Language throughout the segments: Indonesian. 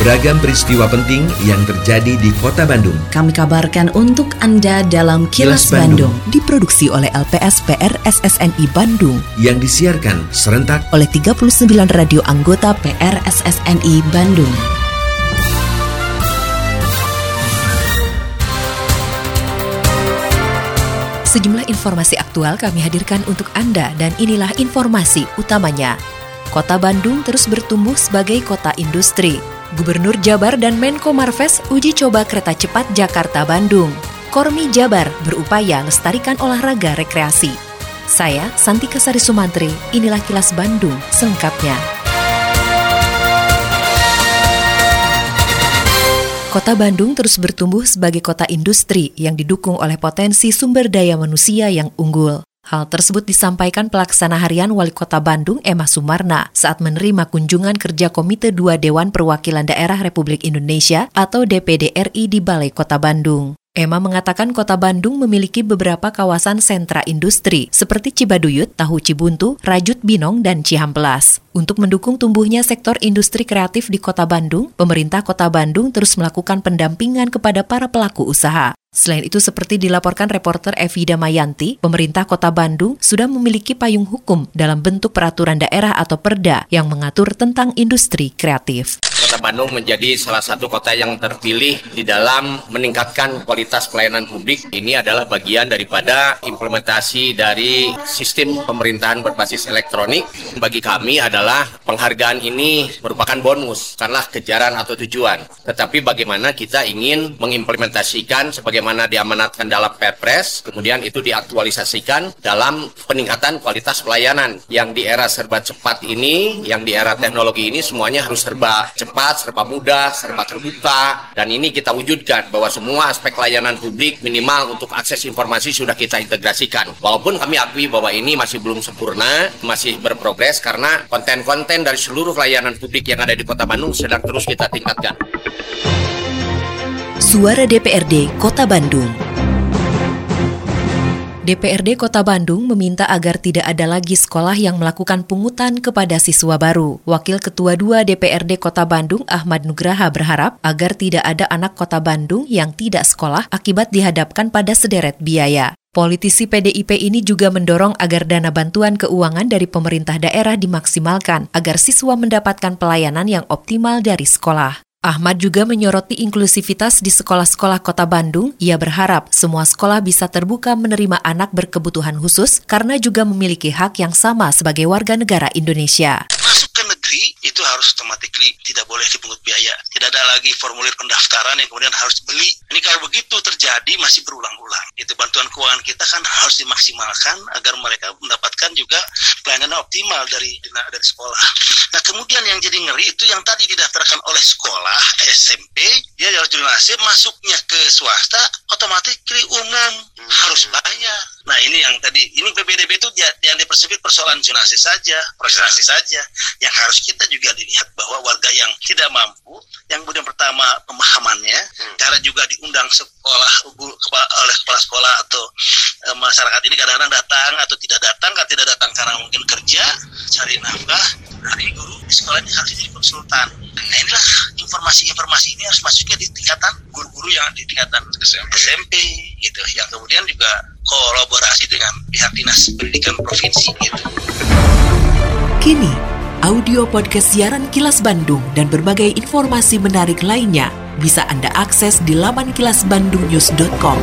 Beragam peristiwa penting yang terjadi di Kota Bandung. Kami kabarkan untuk Anda dalam Kilas, Kilas Bandung. Bandung. Diproduksi oleh LPS PR SSNI Bandung. Yang disiarkan serentak Oleh 39 radio anggota PR SSNI Bandung. Sejumlah informasi aktual kami hadirkan untuk Anda dan inilah informasi utamanya. Kota Bandung terus bertumbuh sebagai kota industri. Gubernur Jabar dan Menko Marves uji coba kereta cepat Jakarta-Bandung. Kormi Jabar berupaya lestarikan olahraga rekreasi. Saya, Santi Kesari Sumantri, inilah kilas Bandung selengkapnya. Kota Bandung terus bertumbuh sebagai kota industri yang didukung oleh potensi sumber daya manusia yang unggul. Hal tersebut disampaikan pelaksana harian Wali Kota Bandung Emma Sumarna saat menerima kunjungan kerja Komite 2 Dewan Perwakilan Daerah Republik Indonesia atau DPD RI di Balai Kota Bandung. Emma mengatakan kota Bandung memiliki beberapa kawasan sentra industri seperti Cibaduyut, Tahu Cibuntu, Rajut Binong, dan Cihamplas. Untuk mendukung tumbuhnya sektor industri kreatif di kota Bandung, pemerintah kota Bandung terus melakukan pendampingan kepada para pelaku usaha. Selain itu, seperti dilaporkan reporter Evi Damayanti, pemerintah kota Bandung sudah memiliki payung hukum dalam bentuk peraturan daerah atau perda yang mengatur tentang industri kreatif. Bandung menjadi salah satu kota yang terpilih di dalam meningkatkan kualitas pelayanan publik. Ini adalah bagian daripada implementasi dari sistem pemerintahan berbasis elektronik. Bagi kami adalah penghargaan ini merupakan bonus karena kejaran atau tujuan. Tetapi bagaimana kita ingin mengimplementasikan sebagaimana diamanatkan dalam Perpres, kemudian itu diaktualisasikan dalam peningkatan kualitas pelayanan yang di era serba cepat ini, yang di era teknologi ini semuanya harus serba cepat, serba mudah, serba terbuka dan ini kita wujudkan bahwa semua aspek layanan publik minimal untuk akses informasi sudah kita integrasikan. Walaupun kami akui bahwa ini masih belum sempurna, masih berprogres karena konten-konten dari seluruh layanan publik yang ada di Kota Bandung sedang terus kita tingkatkan. Suara DPRD Kota Bandung. DPRD Kota Bandung meminta agar tidak ada lagi sekolah yang melakukan pungutan kepada siswa baru. Wakil Ketua 2 DPRD Kota Bandung Ahmad Nugraha berharap agar tidak ada anak Kota Bandung yang tidak sekolah akibat dihadapkan pada sederet biaya. Politisi PDIP ini juga mendorong agar dana bantuan keuangan dari pemerintah daerah dimaksimalkan agar siswa mendapatkan pelayanan yang optimal dari sekolah. Ahmad juga menyoroti inklusivitas di sekolah-sekolah kota Bandung. Ia berharap semua sekolah bisa terbuka menerima anak berkebutuhan khusus karena juga memiliki hak yang sama sebagai warga negara Indonesia. Negeri itu harus otomatis tidak boleh dipungut biaya. Tidak ada lagi formulir pendaftaran yang kemudian harus beli. Ini kalau begitu terjadi masih berulang-ulang. Itu bantuan keuangan kita kan harus dimaksimalkan agar mereka mendapatkan juga pelayanan optimal dari dari sekolah. Nah kemudian yang jadi ngeri itu yang tadi didaftarkan oleh sekolah SMP dia harus jonasi masuknya ke swasta otomatis umum harus bayar. Nah ini yang tadi ini PPDB itu yang dipersempit persoalan zonasi saja, prestasi saja. Yang harus kita juga dilihat bahwa warga yang tidak mampu, yang kemudian pertama pemahamannya, cara juga diundang sekolah oleh kepala sekolah atau eh, masyarakat ini kadang-kadang datang atau tidak datang, kan tidak datang karena mungkin kerja, cari nafkah. Hari guru di sekolah ini harus jadi konsultan. Nah inilah informasi-informasi ini harus masuknya di tingkatan guru-guru yang di tingkatan SMP, gitu, yang kemudian juga kolaborasi dengan pihak dinas pendidikan provinsi gitu. Kini, audio podcast siaran Kilas Bandung dan berbagai informasi menarik lainnya bisa Anda akses di laman kilasbandungnews.com.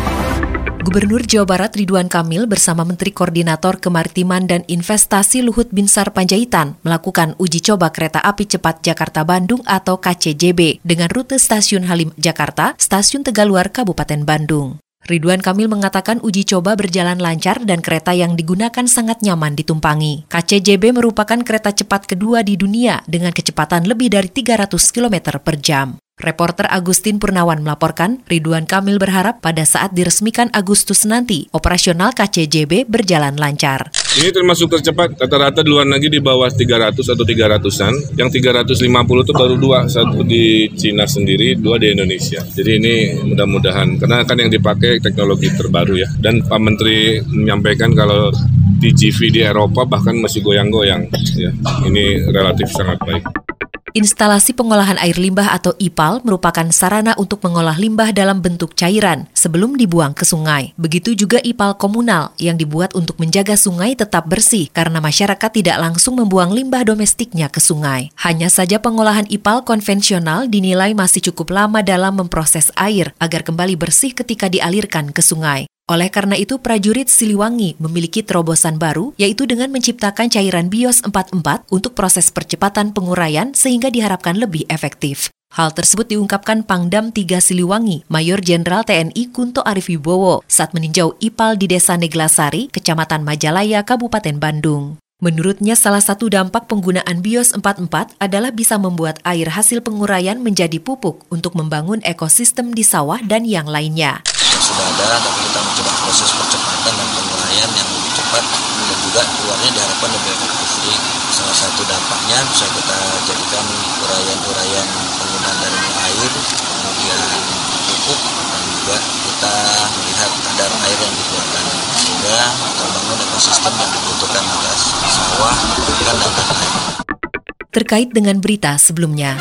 Gubernur Jawa Barat Ridwan Kamil bersama Menteri Koordinator Kemaritiman dan Investasi Luhut Binsar Panjaitan melakukan uji coba kereta api cepat Jakarta-Bandung atau KCJB dengan rute Stasiun Halim Jakarta, Stasiun Tegaluar Kabupaten Bandung. Ridwan Kamil mengatakan uji coba berjalan lancar dan kereta yang digunakan sangat nyaman ditumpangi. KCJB merupakan kereta cepat kedua di dunia dengan kecepatan lebih dari 300 km per jam. Reporter Agustin Purnawan melaporkan, Ridwan Kamil berharap pada saat diresmikan Agustus nanti, operasional KCJB berjalan lancar. Ini termasuk tercepat, rata-rata di luar negeri di bawah 300 atau 300-an. Yang 350 itu baru dua, satu di Cina sendiri, dua di Indonesia. Jadi ini mudah-mudahan, karena kan yang dipakai teknologi terbaru ya. Dan Pak Menteri menyampaikan kalau TGV di Eropa bahkan masih goyang-goyang. Ya, ini relatif sangat baik. Instalasi pengolahan air limbah atau IPAL merupakan sarana untuk mengolah limbah dalam bentuk cairan sebelum dibuang ke sungai. Begitu juga IPAL komunal yang dibuat untuk menjaga sungai tetap bersih karena masyarakat tidak langsung membuang limbah domestiknya ke sungai. Hanya saja pengolahan IPAL konvensional dinilai masih cukup lama dalam memproses air agar kembali bersih ketika dialirkan ke sungai. Oleh karena itu, prajurit Siliwangi memiliki terobosan baru, yaitu dengan menciptakan cairan BIOS 44 untuk proses percepatan penguraian sehingga diharapkan lebih efektif. Hal tersebut diungkapkan Pangdam 3 Siliwangi, Mayor Jenderal TNI Kunto Arif Wibowo saat meninjau IPAL di Desa Neglasari, Kecamatan Majalaya, Kabupaten Bandung. Menurutnya salah satu dampak penggunaan BIOS 44 adalah bisa membuat air hasil penguraian menjadi pupuk untuk membangun ekosistem di sawah dan yang lainnya. Sudah ada tapi kita mencoba proses percepatan dan penguraian yang lebih cepat dan juga keluarnya diharapkan lebih efektif. Jadi salah satu dampaknya bisa kita jadikan uraian-uraian penggunaan dari air kemudian pupuk dan juga kita melihat kadar air yang dikeluarkan sehingga membangun ekosistem yang dibutuhkan atas lain-lain. Terkait dengan berita sebelumnya.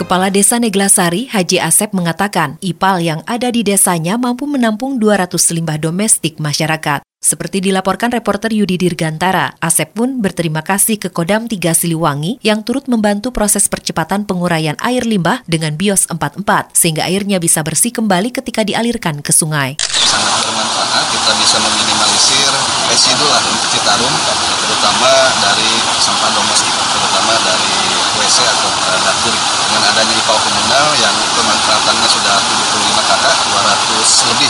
Kepala Desa Neglasari, Haji Asep mengatakan, IPAL yang ada di desanya mampu menampung 200 limbah domestik masyarakat. Seperti dilaporkan reporter Yudi Dirgantara, Asep pun berterima kasih ke Kodam 3 Siliwangi yang turut membantu proses percepatan penguraian air limbah dengan BIOS 44, sehingga airnya bisa bersih kembali ketika dialirkan ke sungai. Sangat bermanfaat, kita bisa meminimalisir residu lah untuk Citarum, terutama dari sampah domestik, terutama dari WC atau dapur. Dengan adanya IPAL komunal yang pemanfaatannya sudah 75 kakak, 200 lebih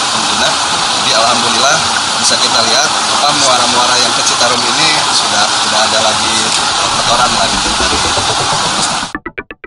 bisa kita lihat apa muara-muara yang ke Citarum ini sudah tidak ada lagi kotoran lagi dari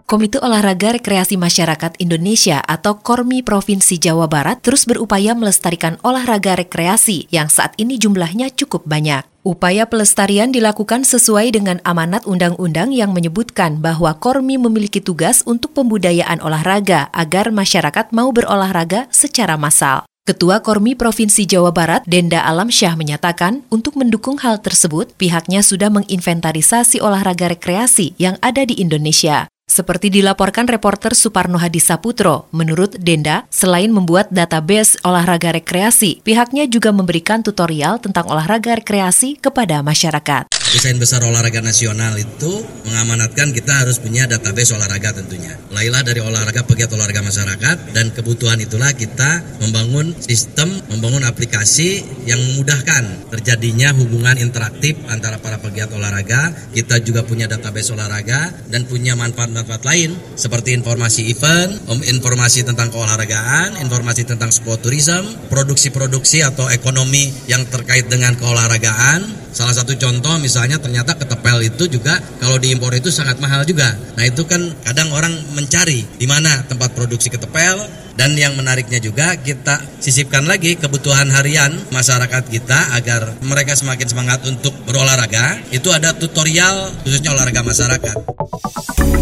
Komite Olahraga Rekreasi Masyarakat Indonesia atau KORMI Provinsi Jawa Barat terus berupaya melestarikan olahraga rekreasi yang saat ini jumlahnya cukup banyak. Upaya pelestarian dilakukan sesuai dengan amanat undang-undang yang menyebutkan bahwa Kormi memiliki tugas untuk pembudayaan olahraga agar masyarakat mau berolahraga secara massal. Ketua Kormi Provinsi Jawa Barat, Denda Alam Syah menyatakan, untuk mendukung hal tersebut, pihaknya sudah menginventarisasi olahraga rekreasi yang ada di Indonesia. Seperti dilaporkan reporter Suparno Hadi Saputro, menurut Denda, selain membuat database olahraga rekreasi, pihaknya juga memberikan tutorial tentang olahraga rekreasi kepada masyarakat. Desain besar olahraga nasional itu mengamanatkan kita harus punya database olahraga tentunya. Mulailah dari olahraga pegiat olahraga masyarakat dan kebutuhan itulah kita membangun sistem, membangun aplikasi yang memudahkan terjadinya hubungan interaktif antara para pegiat olahraga. Kita juga punya database olahraga dan punya manfaat manfaat lain seperti informasi event, informasi tentang keolahragaan, informasi tentang sport tourism, produksi-produksi atau ekonomi yang terkait dengan keolahragaan. Salah satu contoh misalnya ternyata ketepel itu juga kalau diimpor itu sangat mahal juga. Nah itu kan kadang orang mencari di mana tempat produksi ketepel, dan yang menariknya juga kita sisipkan lagi kebutuhan harian masyarakat kita agar mereka semakin semangat untuk berolahraga. Itu ada tutorial khususnya olahraga masyarakat.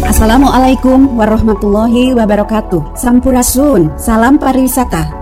Assalamualaikum warahmatullahi wabarakatuh. Sampurasun, salam pariwisata.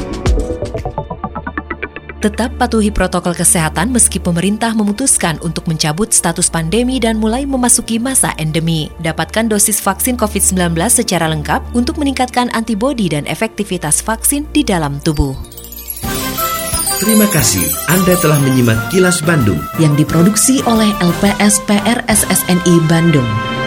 Tetap patuhi protokol kesehatan meski pemerintah memutuskan untuk mencabut status pandemi dan mulai memasuki masa endemi. Dapatkan dosis vaksin COVID-19 secara lengkap untuk meningkatkan antibodi dan efektivitas vaksin di dalam tubuh. Terima kasih Anda telah menyimak Kilas Bandung yang diproduksi oleh LPSPR SSNI Bandung.